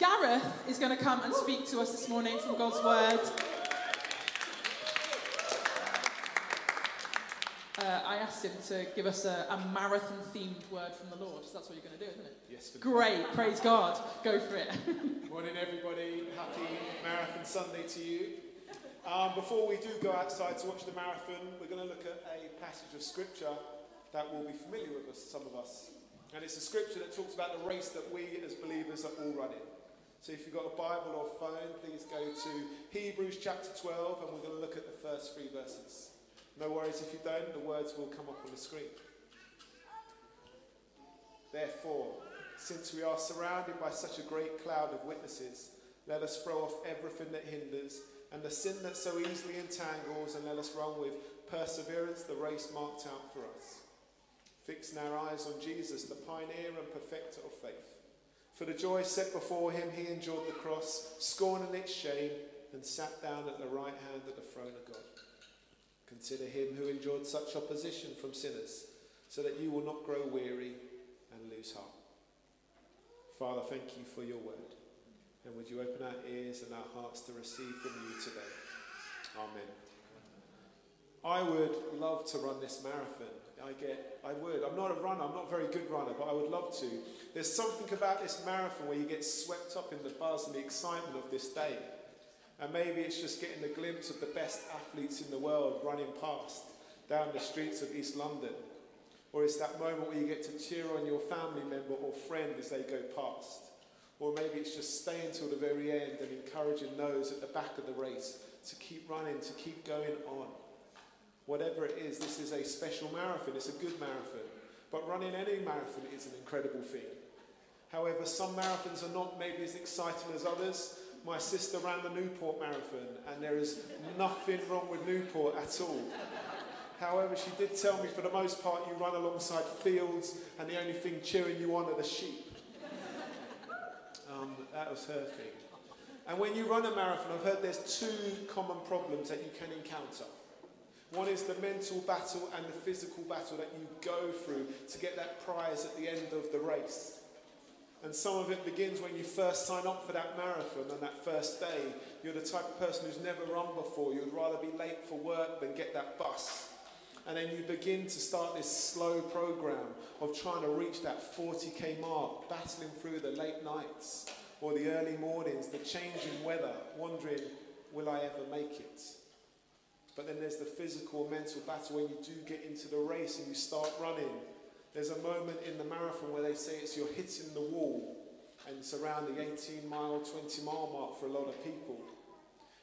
Gareth is going to come and speak to us this morning from God's Word. Uh, I asked him to give us a, a marathon themed word from the Lord. So that's what you're going to do, isn't it? Yes, for Great, praise God. Go for it. Morning, everybody. Happy Marathon Sunday to you. Um, before we do go outside to watch the marathon, we're going to look at a passage of scripture that will be familiar with us, some of us. And it's a scripture that talks about the race that we as believers are all running. So if you've got a Bible or phone, please go to Hebrews chapter 12 and we're going to look at the first three verses. No worries if you don't, the words will come up on the screen. Therefore, since we are surrounded by such a great cloud of witnesses, let us throw off everything that hinders and the sin that so easily entangles, and let us run with perseverance the race marked out for us. Fixing our eyes on Jesus, the pioneer and perfecter of faith. For the joy set before him, he endured the cross, scorning its shame, and sat down at the right hand of the throne of God. Consider him who endured such opposition from sinners, so that you will not grow weary and lose heart. Father, thank you for your word. And would you open our ears and our hearts to receive from you today? Amen. I would love to run this marathon. I get, I would. I'm not a runner, I'm not a very good runner, but I would love to. There's something about this marathon where you get swept up in the buzz and the excitement of this day. And maybe it's just getting a glimpse of the best athletes in the world running past down the streets of East London. Or it's that moment where you get to cheer on your family member or friend as they go past. Or maybe it's just staying till the very end and encouraging those at the back of the race to keep running, to keep going on. Whatever it is, this is a special marathon. It's a good marathon. But running any marathon is an incredible feat. However, some marathons are not maybe as exciting as others. My sister ran the Newport Marathon, and there is nothing wrong with Newport at all. However, she did tell me for the most part you run alongside fields, and the only thing cheering you on are the sheep. Um, that was her thing. And when you run a marathon, I've heard there's two common problems that you can encounter. One is the mental battle and the physical battle that you go through to get that prize at the end of the race. And some of it begins when you first sign up for that marathon on that first day. You're the type of person who's never run before. You'd rather be late for work than get that bus. And then you begin to start this slow program of trying to reach that 40k mark, battling through the late nights or the early mornings, the changing weather, wondering, will I ever make it? But then there's the physical mental battle when you do get into the race and you start running. There's a moment in the marathon where they say it's you're hitting the wall and it's around the 18 mile, 20 mile mark for a lot of people.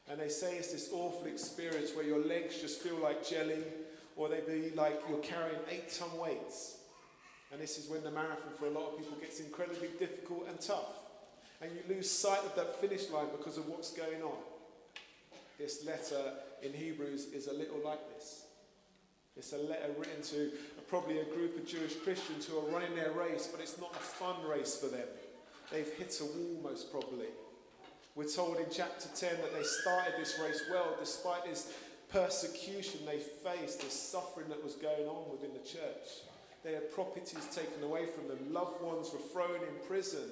And they say it's this awful experience where your legs just feel like jelly or they be like you're carrying eight ton weights. And this is when the marathon for a lot of people gets incredibly difficult and tough. And you lose sight of that finish line because of what's going on. This letter in Hebrews is a little like this. It's a letter written to probably a group of Jewish Christians who are running their race, but it's not a fun race for them. They've hit a wall, most probably. We're told in chapter 10 that they started this race well, despite this persecution they faced, this suffering that was going on within the church. They had properties taken away from them, loved ones were thrown in prison.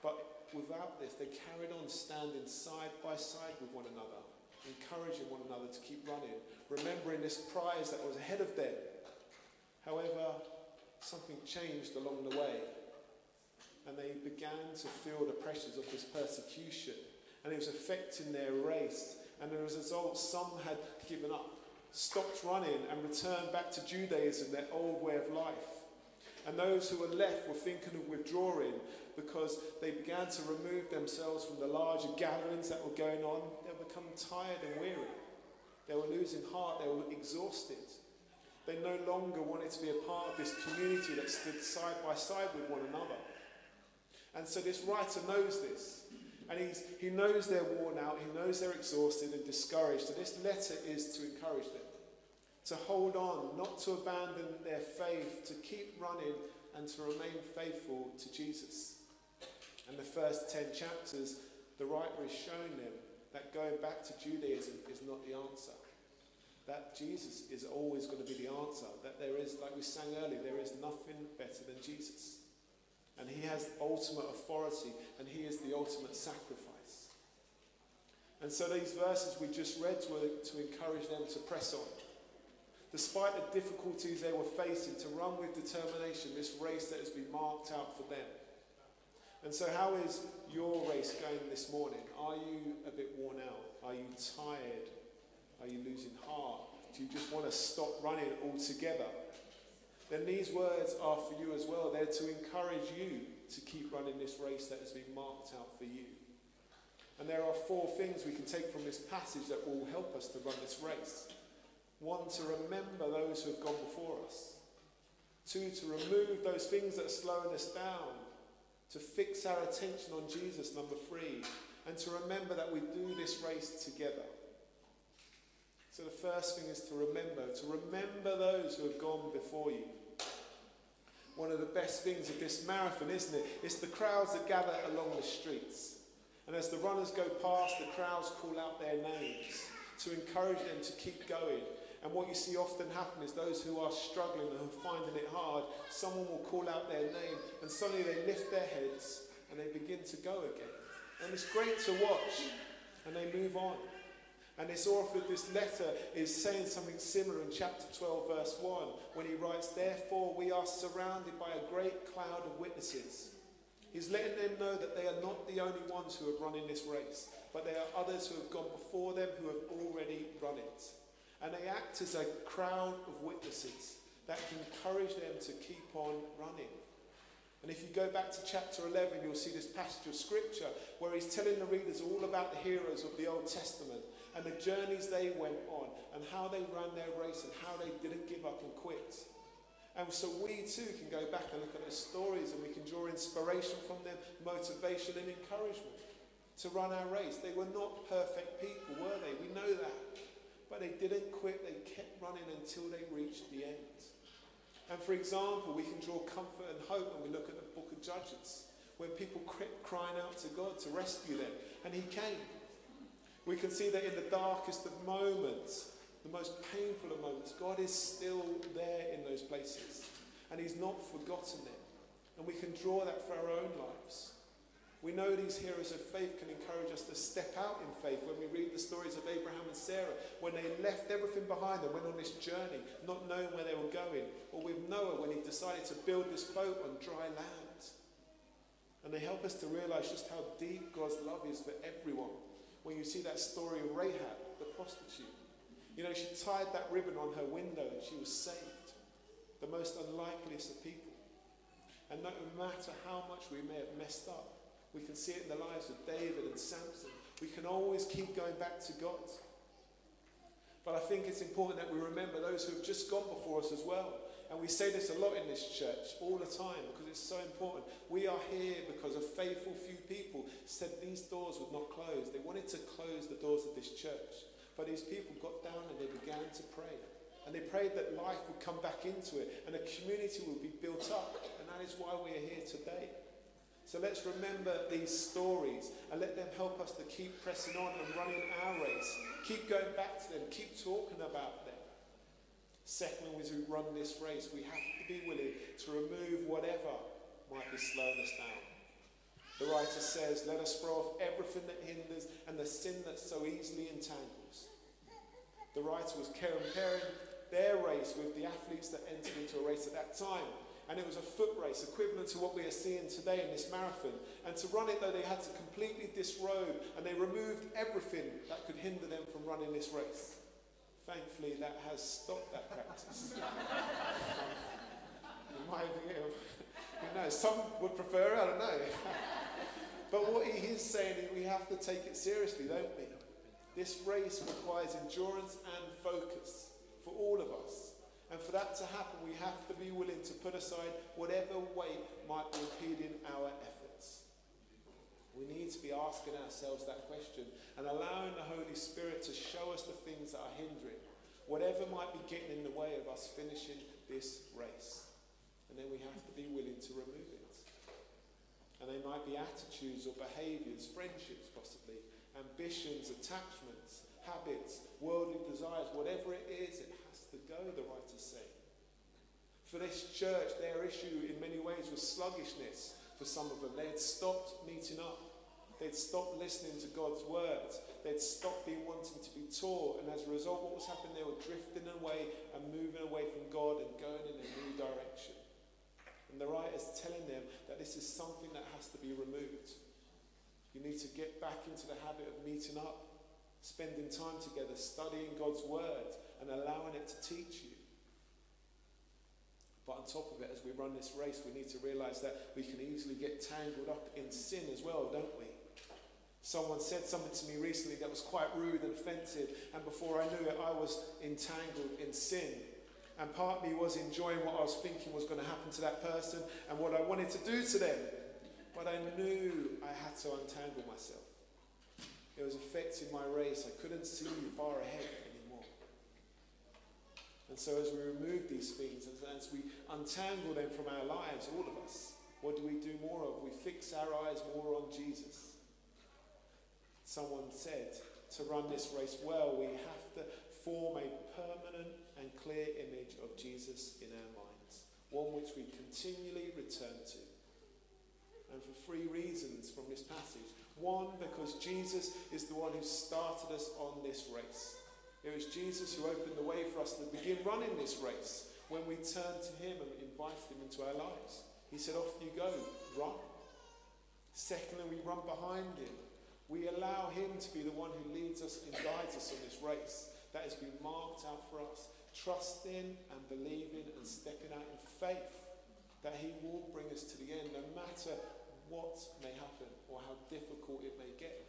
But without this, they carried on standing side by side with one another encouraging one another to keep running, remembering this prize that was ahead of them. However, something changed along the way, and they began to feel the pressures of this persecution, and it was affecting their race. And as a result, some had given up, stopped running, and returned back to Judaism, their old way of life. And those who were left were thinking of withdrawing because they began to remove themselves from the larger gatherings that were going on. Becoming tired and weary. They were losing heart. They were exhausted. They no longer wanted to be a part of this community that stood side by side with one another. And so this writer knows this. And he's, he knows they're worn out, he knows they're exhausted and discouraged. So this letter is to encourage them to hold on, not to abandon their faith, to keep running and to remain faithful to Jesus. And the first 10 chapters, the writer is showing them that going back to Judaism is not the answer. That Jesus is always going to be the answer. That there is, like we sang earlier, there is nothing better than Jesus. And He has ultimate authority and He is the ultimate sacrifice. And so these verses we just read were to encourage them to press on. Despite the difficulties they were facing, to run with determination this race that has been marked out for them. And so, how is your race going this morning? Are you a bit worn out? Are you tired? Are you losing heart? Do you just want to stop running altogether? Then these words are for you as well. They're to encourage you to keep running this race that has been marked out for you. And there are four things we can take from this passage that will help us to run this race. One, to remember those who have gone before us. Two, to remove those things that are slowing us down. To fix our attention on Jesus, number three. And to remember that we do this race together. So the first thing is to remember, to remember those who have gone before you. One of the best things of this marathon, isn't it? It's the crowds that gather along the streets. And as the runners go past, the crowds call out their names to encourage them to keep going. And what you see often happen is those who are struggling and finding it hard, someone will call out their name, and suddenly they lift their heads and they begin to go again. And it's great to watch, and they move on. And this author of this letter is saying something similar in chapter 12, verse 1, when he writes, Therefore, we are surrounded by a great cloud of witnesses. He's letting them know that they are not the only ones who have run in this race, but there are others who have gone before them who have already run it. And they act as a crowd of witnesses that can encourage them to keep on running. And if you go back to chapter 11, you'll see this passage of scripture where he's telling the readers all about the heroes of the Old Testament and the journeys they went on and how they ran their race and how they didn't give up and quit. And so we too can go back and look at those stories and we can draw inspiration from them, motivation and encouragement to run our race. They were not perfect people, were they? We know that. But they didn't quit, they kept running until they reach the end. And for example, we can draw comfort and hope when we look at the book of Judges, when people kept crying out to God to rescue them. And He came. We can see that in the darkest of moments, the most painful of moments, God is still there in those places. And He's not forgotten them. And we can draw that for our own lives. We know these heroes of faith can encourage us to step out in faith when we read the stories of Abraham and Sarah, when they left everything behind and went on this journey, not knowing where they were going. Or with Noah, when he decided to build this boat on dry land. And they help us to realize just how deep God's love is for everyone when you see that story of Rahab, the prostitute. You know, she tied that ribbon on her window and she was saved. The most unlikeliest of people. And no matter how much we may have messed up, we can see it in the lives of David and Samson. We can always keep going back to God. But I think it's important that we remember those who have just gone before us as well. And we say this a lot in this church all the time because it's so important. We are here because a faithful few people said these doors would not close. They wanted to close the doors of this church. But these people got down and they began to pray. And they prayed that life would come back into it and a community would be built up. And that is why we are here today. So let's remember these stories and let them help us to keep pressing on and running our race. Keep going back to them, keep talking about them. Secondly, as we run this race, we have to be willing to remove whatever might be slowing us down. The writer says, Let us throw off everything that hinders and the sin that so easily entangles. The writer was comparing their race with the athletes that entered into a race at that time. And it was a foot race, equivalent to what we are seeing today in this marathon. And to run it, though, they had to completely disrobe and they removed everything that could hinder them from running this race. Thankfully, that has stopped that practice. in my view, who knows? Some would prefer it, I don't know. but what he is saying is we have to take it seriously, don't we? This race requires endurance and focus for all of us. And for that to happen, we have to be willing to put aside whatever weight might be impeding our efforts. We need to be asking ourselves that question and allowing the Holy Spirit to show us the things that are hindering, whatever might be getting in the way of us finishing this race. And then we have to be willing to remove it. And they might be attitudes or behaviors, friendships possibly, ambitions, attachments, habits, worldly desires, whatever it is, it go, the writers say. For this church, their issue in many ways was sluggishness, for some of them. They had stopped meeting up. They'd stopped listening to God's words. They'd stopped being wanting to be taught. And as a result, what was happening? They were drifting away and moving away from God and going in a new direction. And the writer's telling them that this is something that has to be removed. You need to get back into the habit of meeting up, spending time together, studying God's word, and allowing it to teach you. But on top of it, as we run this race, we need to realize that we can easily get tangled up in sin as well, don't we? Someone said something to me recently that was quite rude and offensive, and before I knew it, I was entangled in sin. And part of me was enjoying what I was thinking was going to happen to that person and what I wanted to do to them. But I knew I had to untangle myself. It was affecting my race. I couldn't see far ahead. And so, as we remove these things, as we untangle them from our lives, all of us, what do we do more of? We fix our eyes more on Jesus. Someone said, to run this race well, we have to form a permanent and clear image of Jesus in our minds, one which we continually return to and for three reasons from this passage. One, because Jesus is the one who started us on this race. It was Jesus who opened the way for us to begin running this race when we turned to Him and invited Him into our lives. He said, Off you go, run. Secondly, we run behind Him. We allow Him to be the one who leads us and guides us on this race that has been marked out for us, trusting and believing and stepping out in faith that He will bring us to the end, no matter what may happen or how difficult it may get.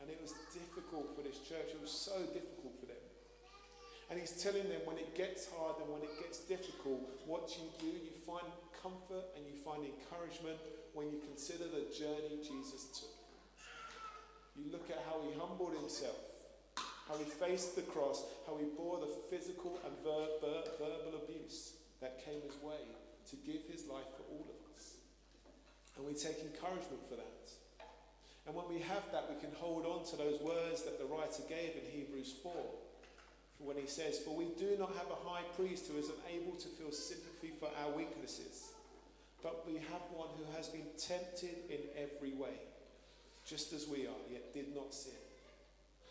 And it was difficult for this church. It was so difficult for them. And he's telling them when it gets hard and when it gets difficult, what you do, you find comfort and you find encouragement when you consider the journey Jesus took. You look at how he humbled himself, how he faced the cross, how he bore the physical and ver- ver- verbal abuse that came his way to give his life for all of us. And we take encouragement for that. And when we have that, we can hold on to those words that the writer gave in Hebrews 4. For When he says, For we do not have a high priest who is unable to feel sympathy for our weaknesses, but we have one who has been tempted in every way, just as we are, yet did not sin.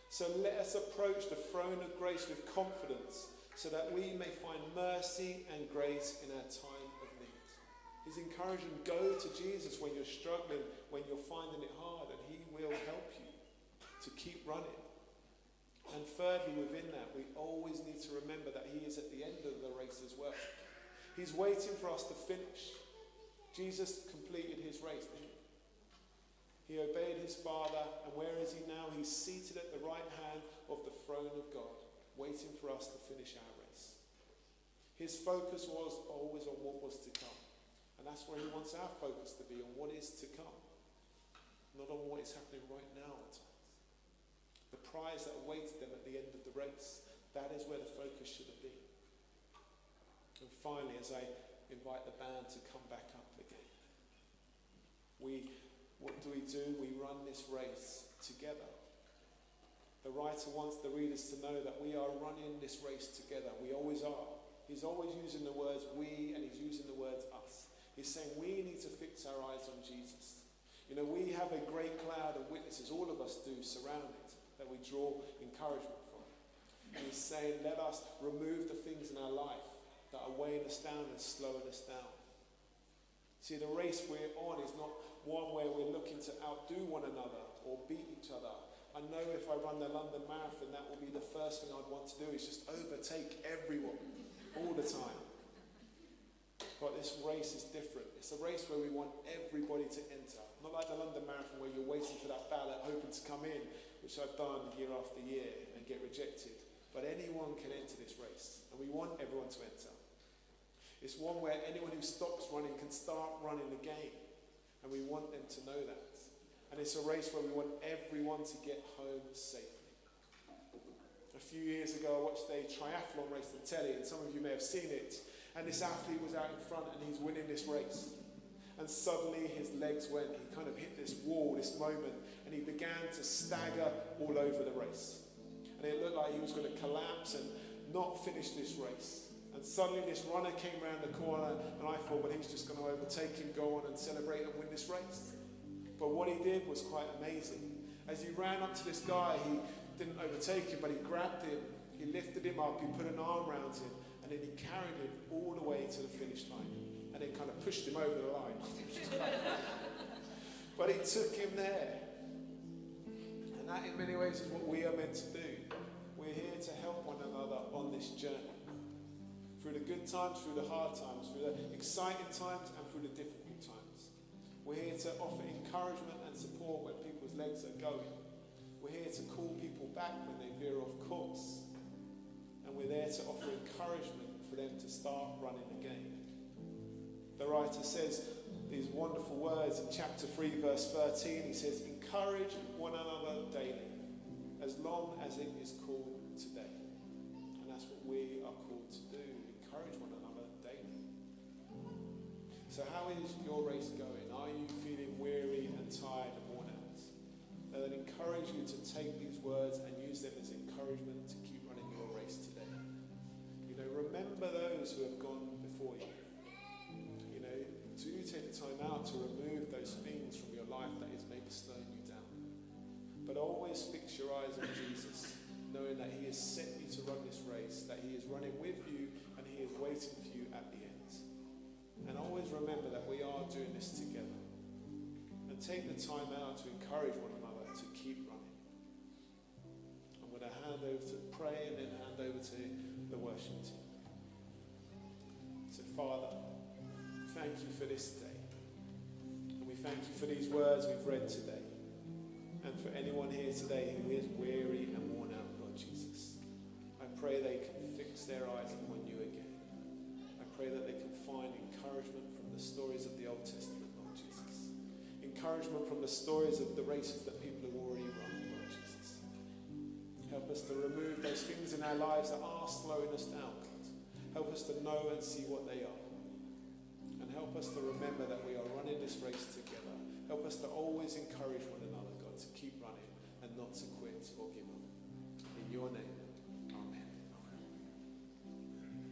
So let us approach the throne of grace with confidence, so that we may find mercy and grace in our time of need. He's encouraging go to Jesus when you're struggling, when you're finding it hard, will help you to keep running. And thirdly, within that, we always need to remember that He is at the end of the race as well. He's waiting for us to finish. Jesus completed His race? He obeyed His Father, and where is He now? He's seated at the right hand of the throne of God, waiting for us to finish our race. His focus was always on what was to come. And that's where he wants our focus to be on what is to come, not on what is happening right now at times. The prize that awaited them at the end of the race, that is where the focus should have been. And finally, as I invite the band to come back up again, we, what do we do? We run this race together. The writer wants the readers to know that we are running this race together. We always are. He's always using the words we and he's using the words us. He's saying we need to fix our eyes on Jesus. You know, we have a great cloud of witnesses, all of us do, surround it, that we draw encouragement from. And he's saying, let us remove the things in our life that are weighing us down and slowing us down. See, the race we're on is not one where we're looking to outdo one another or beat each other. I know if I run the London Marathon, that will be the first thing I'd want to do is just overtake everyone all the time. This race is different. It's a race where we want everybody to enter. Not like the London Marathon where you're waiting for that ballot, hoping to come in, which I've done year after year and get rejected. But anyone can enter this race, and we want everyone to enter. It's one where anyone who stops running can start running again, and we want them to know that. And it's a race where we want everyone to get home safely. A few years ago, I watched a triathlon race on telly, and some of you may have seen it. And this athlete was out in front and he's winning this race. And suddenly his legs went, he kind of hit this wall, this moment, and he began to stagger all over the race. And it looked like he was going to collapse and not finish this race. And suddenly this runner came around the corner, and I thought, well, he's just going to overtake him, go on and celebrate and win this race. But what he did was quite amazing. As he ran up to this guy, he didn't overtake him, but he grabbed him, he lifted him up, he put an arm around him, and then he carried him all the way to the finish line. And then kind of pushed him over the line. but he took him there. And that, in many ways, is what we are meant to do. We're here to help one another on this journey. Through the good times, through the hard times, through the exciting times, and through the difficult times. We're here to offer encouragement and support when people's legs are going. We're here to call people back when they veer off course. And we're there to offer encouragement for them to start running again. The writer says these wonderful words in chapter 3, verse 13. He says, Encourage one another daily, as long as it is called today. And that's what we are called to do encourage one another daily. So, how is your race going? Are you feeling weary and tired and worn out? I would encourage you to take these words and use them as encouragement to remember those who have gone before you. You know, do take the time out to remove those things from your life that is maybe slowing you down. But always fix your eyes on Jesus, knowing that He has sent you to run this race, that He is running with you, and He is waiting for you at the end. And always remember that we are doing this together. And take the time out to encourage one another to keep running. I'm going to hand over to pray and then hand over to the worship team. Father, thank you for this day. And we thank you for these words we've read today. And for anyone here today who is weary and worn out, Lord Jesus, I pray they can fix their eyes upon you again. I pray that they can find encouragement from the stories of the Old Testament, Lord Jesus. Encouragement from the stories of the races that people have already run, Lord Jesus. Help us to remove those things in our lives that are slowing us down. Help us to know and see what they are. Help us to remember that we are running this race together. Help us to always encourage one another, God, to keep running and not to quit or give up. In your name.